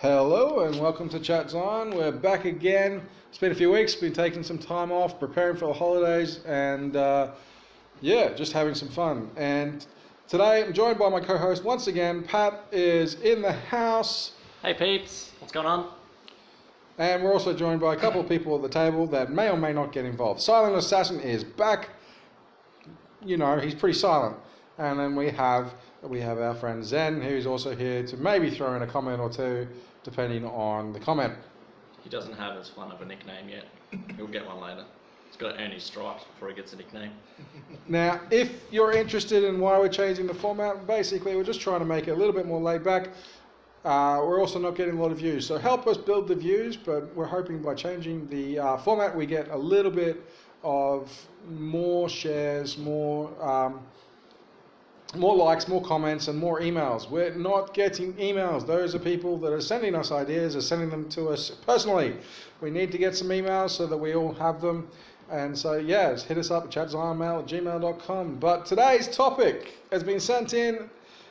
Hello and welcome to Chat Zion. We're back again. It's been a few weeks, been taking some time off, preparing for the holidays, and uh, yeah, just having some fun. And today I'm joined by my co host once again. Pat is in the house, Hey peeps, what's going on? and we're also joined by a couple of people at the table that may or may not get involved. Silent Assassin is back. You know, he's pretty silent. And then we have we have our friend Zen, who's also here to maybe throw in a comment or two, depending on the comment. He doesn't have as fun of a nickname yet. He'll get one later. He's got to earn his stripes before he gets a nickname. Now, if you're interested in why we're changing the format, basically we're just trying to make it a little bit more laid back. Uh, we're also not getting a lot of views, so help us build the views. But we're hoping by changing the uh, format, we get a little bit of more shares, more um, more likes, more comments, and more emails. We're not getting emails. Those are people that are sending us ideas, are sending them to us personally. We need to get some emails so that we all have them. And so, just hit us up at chatzionmail at gmail.com. But today's topic has been sent in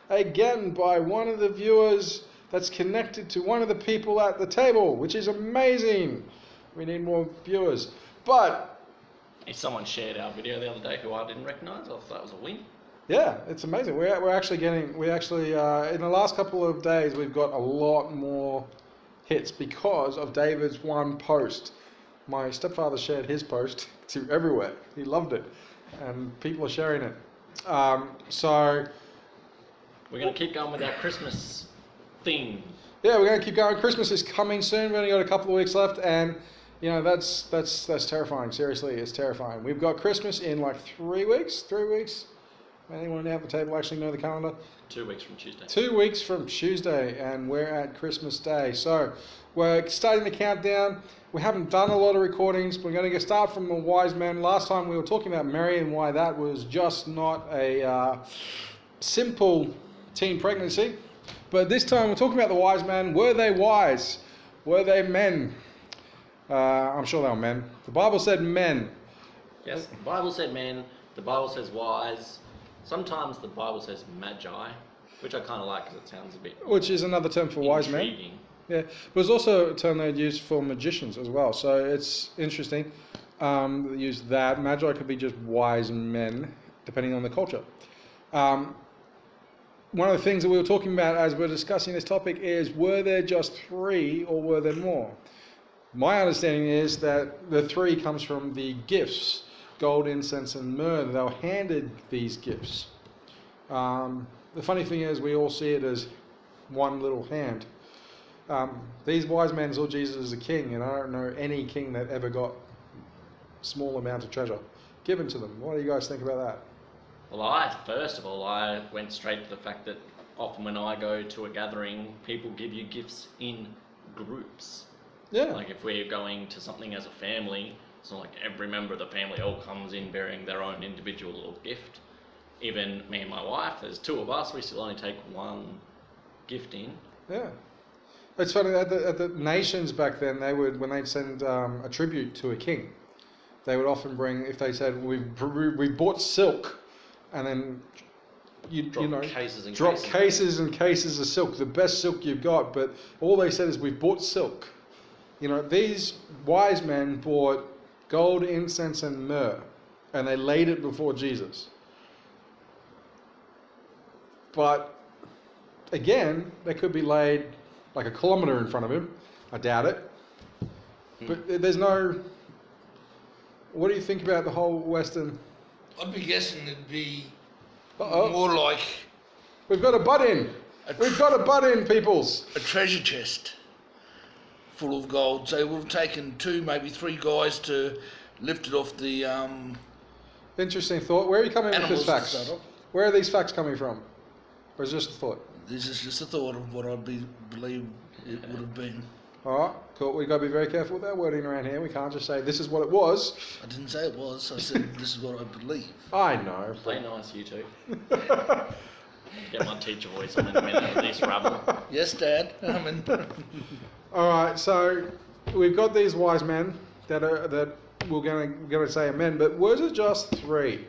again by one of the viewers that's connected to one of the people at the table, which is amazing. We need more viewers. But If someone shared our video the other day who I didn't recognise, I thought that was a win. Yeah, it's amazing. We're, we're actually getting, we actually, uh, in the last couple of days, we've got a lot more hits because of David's one post. My stepfather shared his post to everywhere. He loved it, and people are sharing it. Um, so, We're going to keep going with our Christmas theme. yeah, we're going to keep going. Christmas is coming soon. We've only got a couple of weeks left, and you know that's that's that's terrifying. Seriously, it's terrifying. We've got Christmas in like three weeks. Three weeks. Anyone at the table actually know the calendar? Two weeks from Tuesday. Two weeks from Tuesday, and we're at Christmas Day. So we're starting the countdown. We haven't done a lot of recordings. We're going to start from the wise men. Last time we were talking about Mary and why that was just not a uh, simple teen pregnancy. But this time we're talking about the wise men. Were they wise? Were they men? Uh, I'm sure they were men. The Bible said men. Yes, the Bible said men, the Bible says wise. Sometimes the Bible says magi, which I kind of like because it sounds a bit Which is another term for wise men. Yeah, but there's also a term they'd use for magicians as well. So it's interesting. Um, they use that. Magi could be just wise men, depending on the culture. Um, one of the things that we were talking about as we're discussing this topic is were there just three or were there more? My understanding is that the three comes from the gifts gold, incense, and myrrh. They were handed these gifts. Um, the funny thing is, we all see it as one little hand. Um, these wise men saw Jesus as a king, and I don't know any king that ever got small amount of treasure given to them. What do you guys think about that? Well, I first of all, I went straight to the fact that often when I go to a gathering, people give you gifts in groups. Yeah, Like if we're going to something as a family, it's not like every member of the family all comes in bearing their own individual little gift. Even me and my wife, there's two of us, we still only take one gift in. yeah. It's funny at the, at the nations back then. They would when they'd send um, a tribute to a king, they would often bring if they said we we bought silk, and then you Drop you know cases and drop cases. cases and cases of silk, the best silk you've got. But all they said is we've bought silk. You know these wise men bought gold, incense, and myrrh, and they laid it before Jesus. But again, they could be laid like a kilometre in front of him. I doubt it. Hmm. But there's no. What do you think about the whole Western? I'd be guessing it'd be Uh-oh. more like We've got a butt in. We've got a butt in, peoples. a treasure chest full of gold. So it would have taken two, maybe three guys to lift it off the um, Interesting thought. Where are you coming with this facts? Where are these facts coming from? Or is it just a thought? This is just a thought of what I be, believe it would have been. All right, cool. We've got to be very careful with our wording around here. We can't just say this is what it was. I didn't say it was. I said this is what I believe. I know. Play nice, you two. Get my teacher voice on in a minute with this rabble. Yes, Dad. I mean, All right, so we've got these wise men that are that we're going to going to say amen, but was it just three?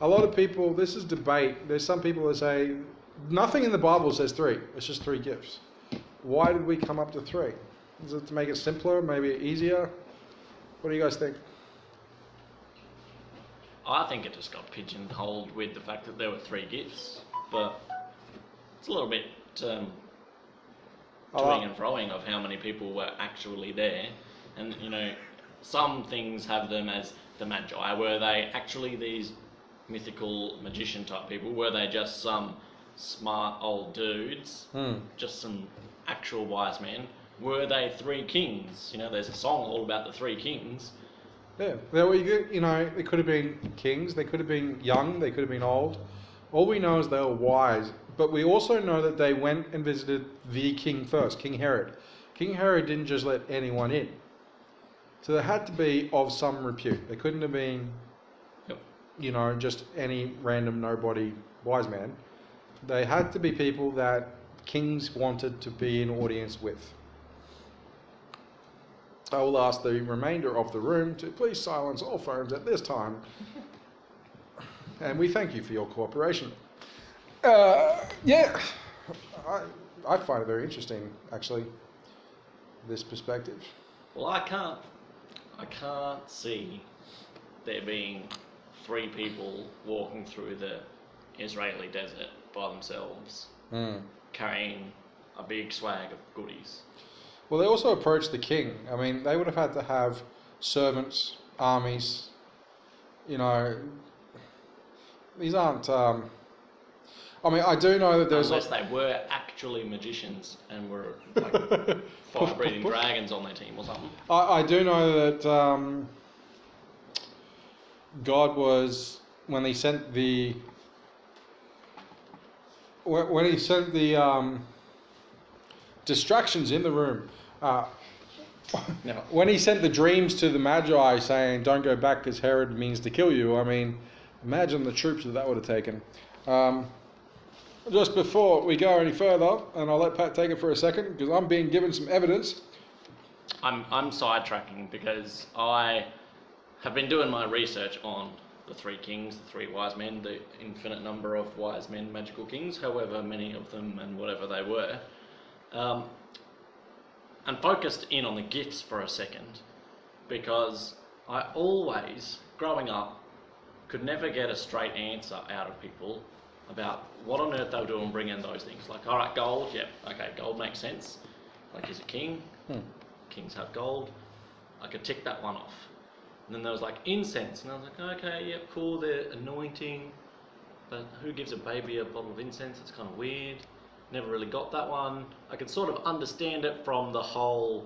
A lot of people. This is debate. There's some people that say nothing in the Bible says three. It's just three gifts. why did we come up to three? Is it to make it simpler, maybe easier? What do you guys think? I think it just got pigeonholed with the fact that there were three gifts, but it's a little bit um, toing like- and froing of how many people were actually there, and you know, some things have them as the magi. Were they actually these mythical magician type people? Were they just some smart old dudes? Hmm. Just some actual wise men? Were they three kings? You know, there's a song all about the three kings. Yeah, they were, you you know, they could have been kings, they could have been young, they could have been old. All we know is they were wise, but we also know that they went and visited the king first, King Herod. King Herod didn't just let anyone in. So they had to be of some repute. They couldn't have been, Yep. you know, just any random nobody wise man. They had to be people that kings wanted to be in audience with. I will ask the remainder of the room to please silence all phones at this time. And we thank you for your cooperation. Uh, yeah, I, I find it very interesting, actually, this perspective. Well, I can't, I can't see there being three people walking through the Israeli desert by themselves, carrying a big swag of goodies. Well, they also approached the king. I mean, they would have had to have servants, armies. You know, these aren't. Um, I mean, I do know that there's. Unless they were actually magicians and were like fire-breathing dragons on their team or something. I, I do know that um, God was when He sent the when when He sent the um, distractions in the room. Uh, No. when He sent the dreams to the Magi, saying, "Don't go back, because Herod means to kill you." I mean, imagine the troops that that would have taken. Um, just before we go any further, and I'll let Pat take it for a second because I'm being given some evidence. I'm, I'm sidetracking because I have been doing my research on the three kings, the three wise men, the infinite number of wise men, magical kings, however many of them and whatever they were, um, and focused in on the gifts for a second because I always, growing up, could never get a straight answer out of people about what on earth they were doing bringing those things. Like, all right, gold, yep, okay, gold makes sense. Like, he's a king, Hmm. kings have gold. I could tick that one off. And then there was like incense, and I was like, okay, yep, cool, they're anointing, but who gives a baby a bottle of incense? It's kind of weird. Never really got that one. I could sort of understand it from the whole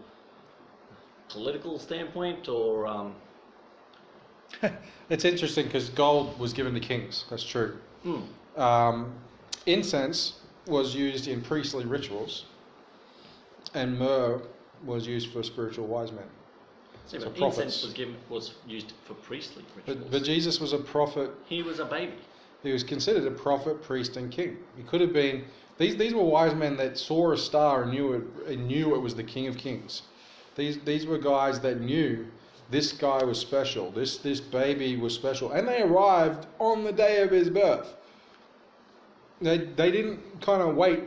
political standpoint, or um, It's interesting because gold was given to kings. That's true. hmm, Um, incense was used in priestly rituals, and myrrh was used for spiritual wise men. see, So incense was given was used for priestly rituals. But, but Jesus was a prophet. he was a baby. He was considered a prophet, priest, and king. He could have been. These these were wise men that saw a star and knew it and knew it was the King of Kings. These these were guys that knew this guy was special. This this baby was special, and they arrived on the day of his birth. They they didn't kind of wait.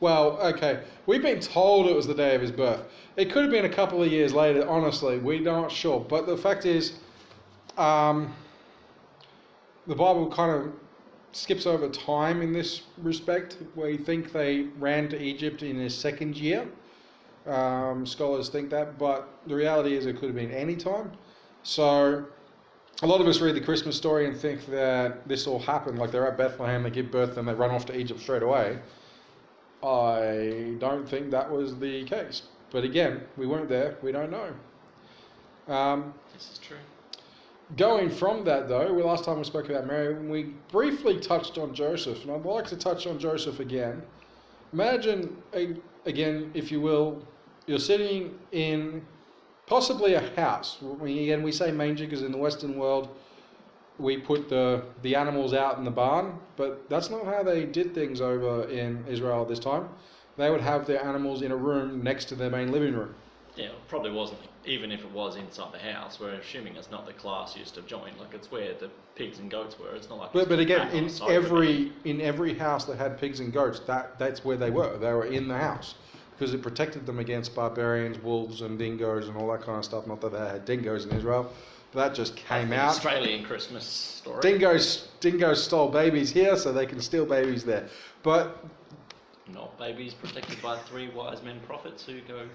Well, okay, we've been told it was the day of his birth. It could have been a couple of years later. Honestly, we're not sure. But the fact is, um, the Bible kind of skips over time in this respect. We think they ran to Egypt in his second year. Um, scholars think that, but the reality is it could have been any time. So a lot of us read the Christmas story and think that this all happened, like they're at Bethlehem, they give birth, and they run off to Egypt straight away. I don't think that was the case. But again, we weren't there, we don't know. Um, This is true. Going from that, though, we last time we spoke about Mary, we briefly touched on Joseph, and I'd like to touch on Joseph again. Imagine, again, if you will, you're sitting in possibly a house. We, again, we say manger because in the Western world, we put the, the animals out in the barn, but that's not how they did things over in Israel at this time. They would have their animals in a room next to their main living room. Yeah, probably wasn't. Even if it was inside the house, we're assuming it's not the classiest of joint. Like it's where the pigs and goats were. It's not like. But, but again, in the side of it. every in every house that had pigs and goats, that that's where they were. They were in the house because it protected them against barbarians, wolves, and dingoes and all that kind of stuff. Not that they had dingoes in Israel, but that just came out. Australian Christmas story. Dingoes dingoes stole babies here, so they can steal babies there. But Not babies protected by three wise men prophets who go.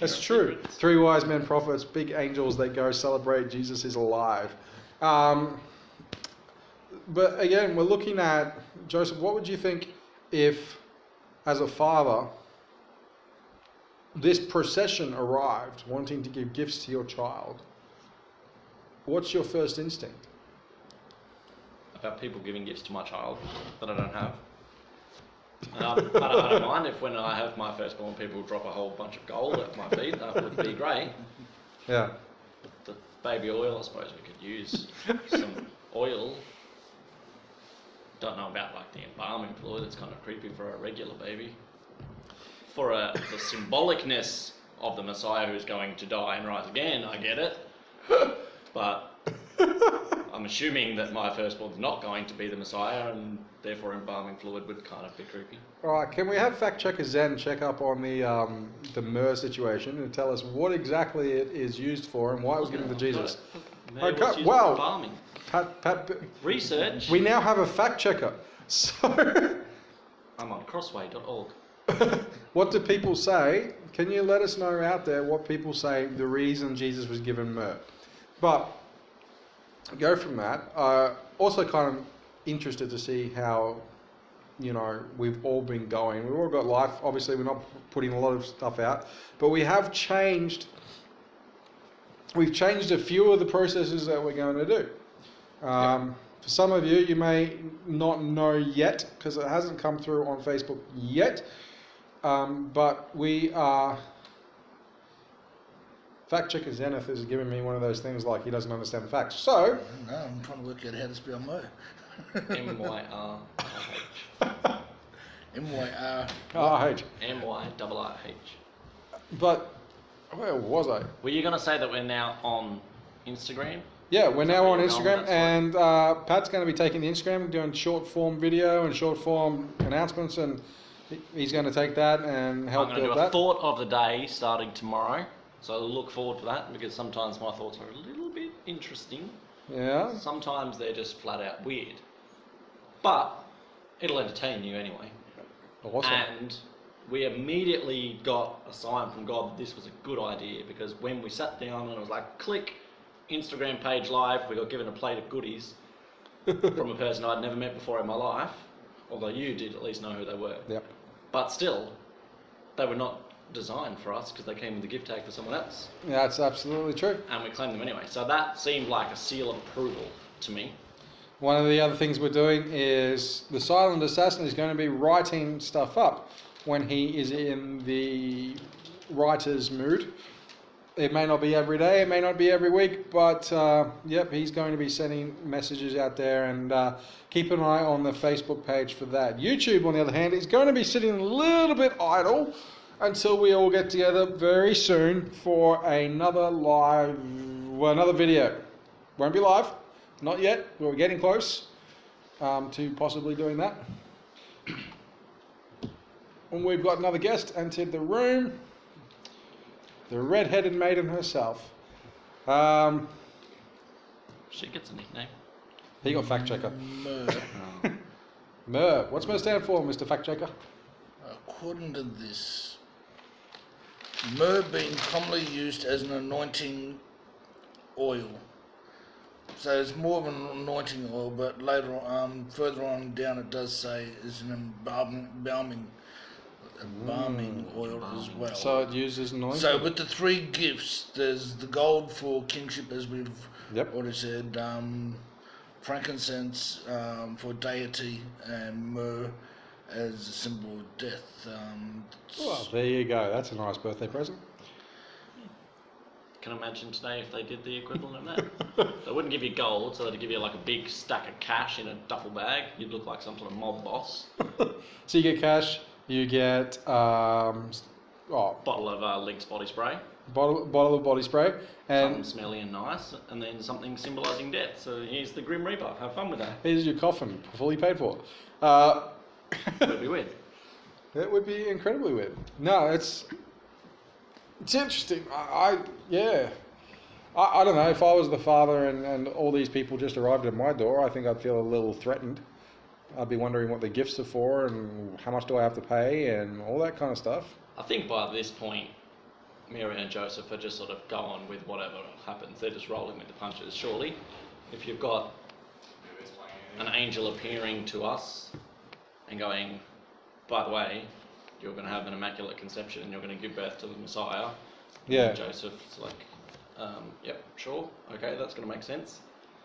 That's true. secrets. Three wise men prophets, big angels that go celebrate Jesus is alive. Um, but again, we're looking at Joseph. What would you think if, as a father, this procession arrived wanting to give gifts to your child? What's your first instinct? About people giving gifts to my child that I don't have. Um, I, don't, I don't mind if when I have my firstborn, people drop a whole bunch of gold at my feet. That would be great. Yeah. The baby oil, I suppose we could use some oil. Don't know about like the embalming fluid. It's kind of creepy for a regular baby. For a, the symbolicness of the Messiah who's going to die and rise again, I get it. But I'm assuming that my firstborn's not going to be the Messiah, and therefore embalming fluid would kind of be creepy. All right. Can we have fact checker Zen check up on the um, the myrrh situation and tell us what exactly it is used for and why it was given to Jesus? Maybe Okay, it's used wow. embalming. Pat, Pat, Research. we now have a fact checker. So, I'm on crossway.org. what do people say? Can you let us know out there what people say the reason Jesus was given myrrh? But go from that. Uh, also, kind of interested to see how you know we've all been going. We've all got life. Obviously, we're not putting a lot of stuff out, but we have changed. We've changed a few of the processes that we're going to do. Um, For some of you, you may not know yet because it hasn't come through on Facebook yet. Um, but we are. Fact checker Zenith is giving me one of those things like he doesn't understand the facts. So, No, I'm trying to work out how to spell Mo. M Y R I H. M Y R. oh, H. M Y R I H. But where was I? Were you going to say that we're now on Instagram? Yeah, we're now on Oh, Instagram, that's and uh, Pat's going to be taking the Instagram, doing short form video and short form announcements, and he's going to take that and help I'm going to do build a that. thought of the day starting tomorrow. So I look forward to that because sometimes my thoughts are a little bit interesting. Yeah, Sometimes they're just flat out weird. But it'll entertain you anyway. awesome. And we immediately got a sign from God that this was a good idea because when we sat down and it was like, click Instagram page live, we got given a plate of goodies from a person I'd never met before in my life. Although you did at least know who they were. Yep. But still, they were not designed for us because they came with a gift tag for someone else. Yeah, That's absolutely true. And we claimed them anyway. So that seemed like a seal of approval to me. One of the other things we're doing is the silent assassin is going to be writing stuff up when he is in the writer's mood. It may not be every day, it may not be every week, but uh, yep, he's going to be sending messages out there and uh, keep an eye on the Facebook page for that. YouTube, on the other hand, is going to be sitting a little bit idle until we all get together very soon for another live, well, another video. Won't be live, not yet, but we're getting close um, to possibly doing that. And we've got another guest entered the room, the red-headed maiden herself. Um, She gets a nickname. he got fact checker. Mo. MER. What's MER stand for, Mr. Fact Checker? According to this, myrrh being commonly used as an anointing oil. So it's more of an anointing oil, but later on, um, further on down, it does say is an embalming, embalming, embalming oil as well. So it uses anointing. So with the three gifts, there's the gold for kingship, as we've Yep. already said, um, frankincense um, for deity, and myrrh as a symbol of death. Um, Well, there you go. That's a nice birthday present. Can imagine today if they did the equivalent of that. they wouldn't give you gold, so they'd give you like a big stack of cash in a duffel bag. You'd look like some sort of mob boss. So you get cash, you get um, oh, Bottle of uh, Lynx body spray. bottle, bottle of body spray, something smelly and nice, and then something symbolising death. So here's the Grim Reaper. Have fun with that. here's your coffin, fully paid for. Uh, Would be weird. That would be incredibly weird. No, it's it's interesting. I, I yeah. I, I don't know if I was the father and, and all these people just arrived at my door. I think I'd feel a little threatened. I'd be wondering what the gifts are for and how much do I have to pay and all that kind of stuff. I think by this point, Mary and Joseph are just sort of going with whatever happens. They're just rolling with the punches. Surely, if you've got an angel appearing to us and going, by the way, you're going to have an immaculate conception and you're going to give birth to the Messiah. Yeah. And Joseph's like, um, yep, sure, okay, that's going to make sense.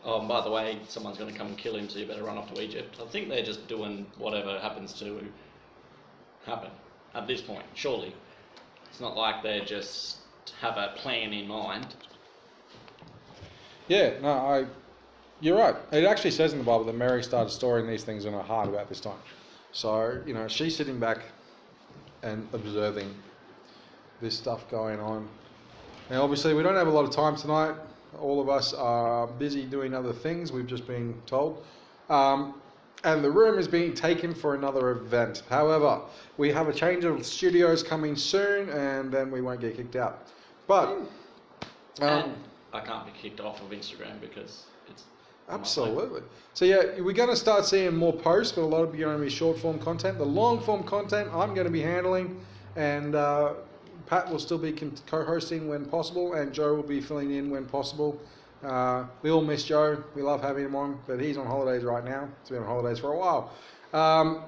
Oh, and by the way, someone's going to come and kill him, so you better run off to Egypt. I think they're just doing whatever happens to happen at this point, surely. It's not like they just have a plan in mind. Yeah, no, I. You're right. It actually says in the Bible that Mary started storing these things in her heart about this time. So you know, she's sitting back and observing this stuff going on. Now, obviously, we don't have a lot of time tonight. All of us are busy doing other things. We've just been told. Um, and the room is being taken for another event. However, we have a change of studios coming soon, and then we won't get kicked out. But um, and I can't be kicked off of Instagram because it's Absolutely. So yeah, we're going to start seeing more posts, but a lot of are going to be short form content. The long form content I'm going to be handling, and uh, Pat will still be co-hosting when possible, and Joe will be filling in when possible. Uh, we all miss Joe. We love having him on, but he's on holidays right now. He's been on holidays for a while, um,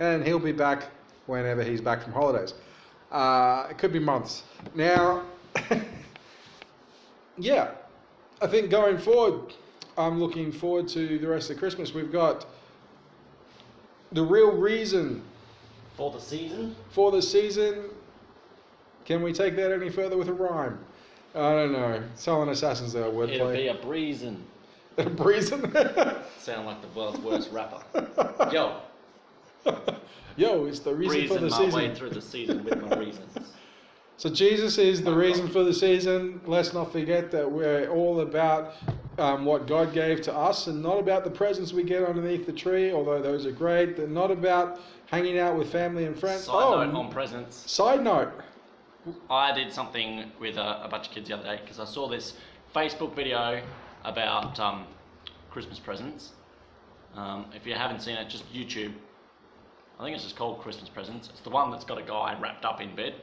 and he'll be back whenever he's back from holidays. Uh, it could be months. Now, yeah, I think going forward, I'm looking forward to the rest of Christmas. We've got the real reason for the season. for the season. Can we take that any further with a rhyme? I don't know. Silent Assassins, there, wordplay. It'll be wordplay. a breezing. A reason. Sound like the world's worst rapper. Yo, Yo, it's the reason for the my way season. through the season with my reasons. So Jesus is the reason for the season. Let's not forget that we're all about um, what God gave to us, and not about the presents we get underneath the tree. Although those are great, they're not about hanging out with family and friends. Side oh, note on presents. side note. I did something with a, a bunch of kids the other day because I saw this Facebook video about um, Christmas presents. Um, if you haven't seen it, just YouTube. I think it's just called Christmas presents. It's the one that's got a guy wrapped up in bed.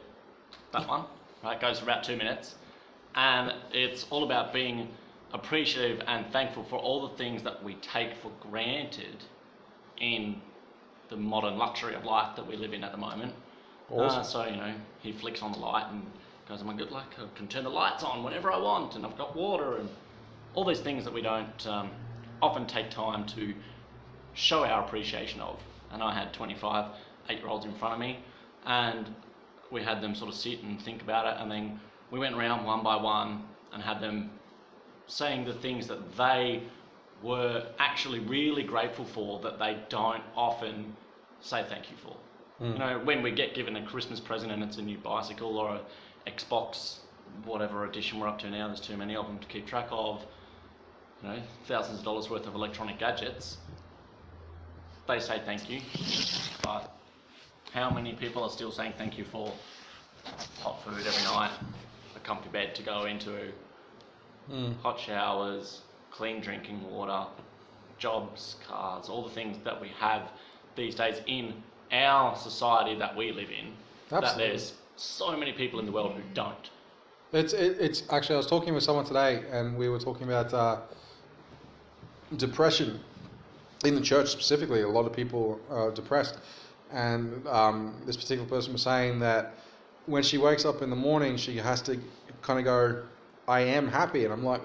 That one, right? Goes for about two minutes, and it's all about being appreciative and thankful for all the things that we take for granted in the modern luxury of life that we live in at the moment. Awesome. Uh, so you know, he flicks on the light and goes, "Oh my good luck! I can turn the lights on whenever I want, and I've got water and all these things that we don't um, often take time to show our appreciation of." And I had 25 eight-year-olds in front of me, and we had them sort of sit and think about it, and then we went around one by one and had them saying the things that they were actually really grateful for that they don't often say thank you for. You hmm. know, when we get given a Christmas present and it's a new bicycle or a Xbox, whatever edition we're up to now, there's too many of them to keep track of. You know, thousands of dollars worth of electronic gadgets. They say thank you, but how many people are still saying thank you for hot food every night, a comfy bed to go into, Mm. hot showers, clean drinking water, jobs, cars, all the things that we have these days in our society that we live in. That there's so many people in the world who don't. It's it, it's actually I was talking with someone today, and we were talking about uh, depression in the church specifically. A lot of people are depressed, and um, this particular person was saying that when she wakes up in the morning, she has to kind of go, "I am happy," and I'm like,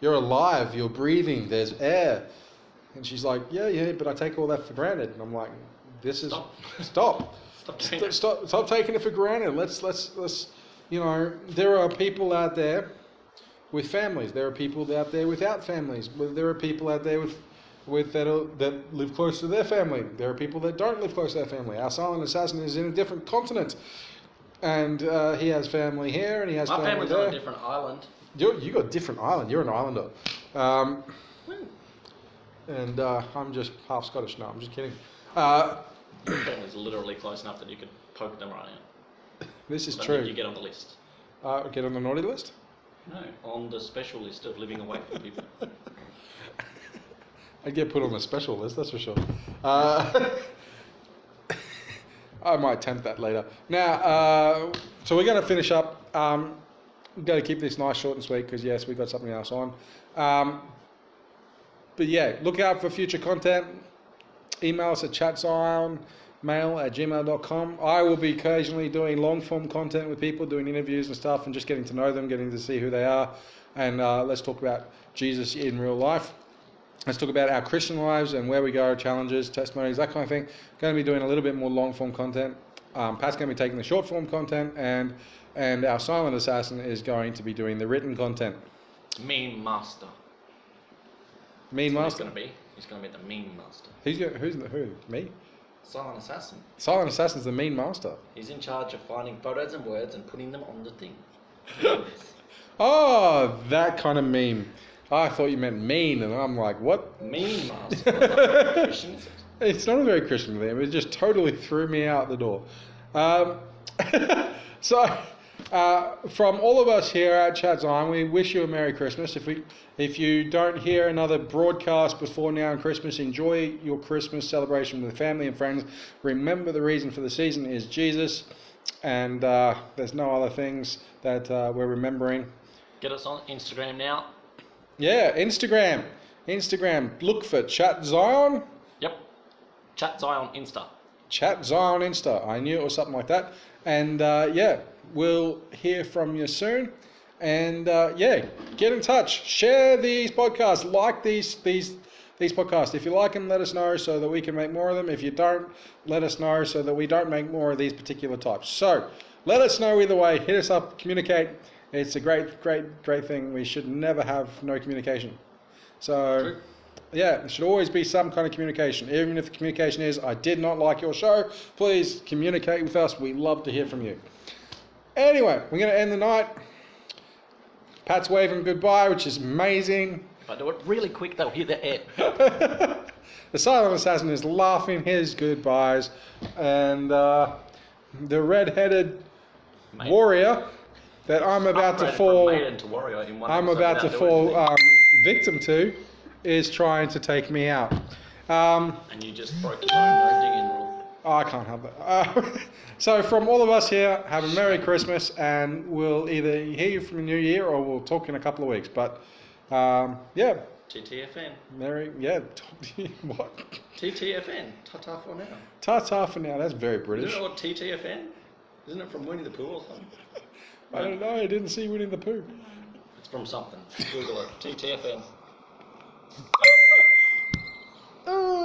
"You're alive. You're breathing. There's air." And she's like, "Yeah, yeah, but I take all that for granted." And I'm like, "This is Stop. stop." Stop stop, stop taking it for granted. Let's let's let's you know there are people out there with families. There are people out there without families. There are people out there with with that are, that live close to their family. There are people that don't live close to their family. Our silent assassin is in a different continent. And uh, he has family here, and he has My family family's there. on a different island. You you got a different island. You're an islander, um, Hmm. and uh, I'm just half Scottish. No, I'm just kidding. Uh, Your family's literally close enough that you could poke them right out. this is Don't true. You get on the list. Uh, get on the naughty list. No, on the special list of living away from people. I'd get put on a special list, that's for sure. Uh, I might attempt that later. Now, uh, so we're going to finish up. Um, we're going to keep this nice, short, and sweet because, yes, we've got something else on. Um, but yeah, look out for future content. Email us at chatzionmail at gmail.com. I will be occasionally doing long form content with people, doing interviews and stuff, and just getting to know them, getting to see who they are. And uh, let's talk about Jesus in real life. Let's talk about our Christian lives and where we go, challenges, testimonies, that kind of thing. Going to be doing a little bit more long form content. Um, Pat's going to be taking the short form content, and and our silent assassin is going to be doing the written content. Mean master. Mean That's master. he's gonna be. He's gonna be the mean master. Who's go- who's the, who? Me? Silent assassin. Silent assassin's the mean master. He's in charge of finding photos and words and putting them on the thing. Oh, that kind of meme. I thought you meant mean, and I'm like, what? Mean master. Christian is it? It's not a very Christian thing. It just totally threw me out the door. Um, so, uh, from all of us here at Chad's Zion, we wish you a Merry Christmas. If we, if you don't hear another broadcast before now on Christmas, enjoy your Christmas celebration with family and friends. Remember, the reason for the season is Jesus, and uh, there's no other things that uh, we're remembering. Get us on Instagram now. Yeah, Instagram, Instagram. Look for Chat Zion. Yep. Chat Zion Insta. Chat Zion Insta. I knew it was something like that. And uh, yeah, we'll hear from you soon. And uh, yeah, get in touch. Share these podcasts. Like these these these podcasts. If you like them, let us know so that we can make more of them. If you don't, let us know so that we don't make more of these particular types. So let us know either way. Hit us up. Communicate. It's a great, great, great thing. We should never have no communication. So. True. Yeah, there should always be some kind of communication. Even if the communication is, I did not like your show, please communicate with us. We love to hear from you. Anyway, we're going to end the night. Pat's waving goodbye, which is amazing. If I do it really quick, they'll hear the air. the silent assassin is laughing his goodbyes. And uh, the red headed Mate, warrior that I'm about to fall. to warrior in one I'm about to fall um, victim to is trying to take me out. Um, and you just broke your own no digging rule. oh, I can't have that. Uh, so, from all of us here, have a Merry Christmas, and we'll either hear you from the New Year or we'll talk in a couple of weeks. But um, yeah, TTFN. Merry, yeah. What? TTFN. Ta-ta for now. Ta ta for now. That's very British. Isn't it what TTFN? Isn't it from Winnie the Pooh or something? I don't know. I didn't see winning the poo. It's from something. Google it. T T F M. Ah.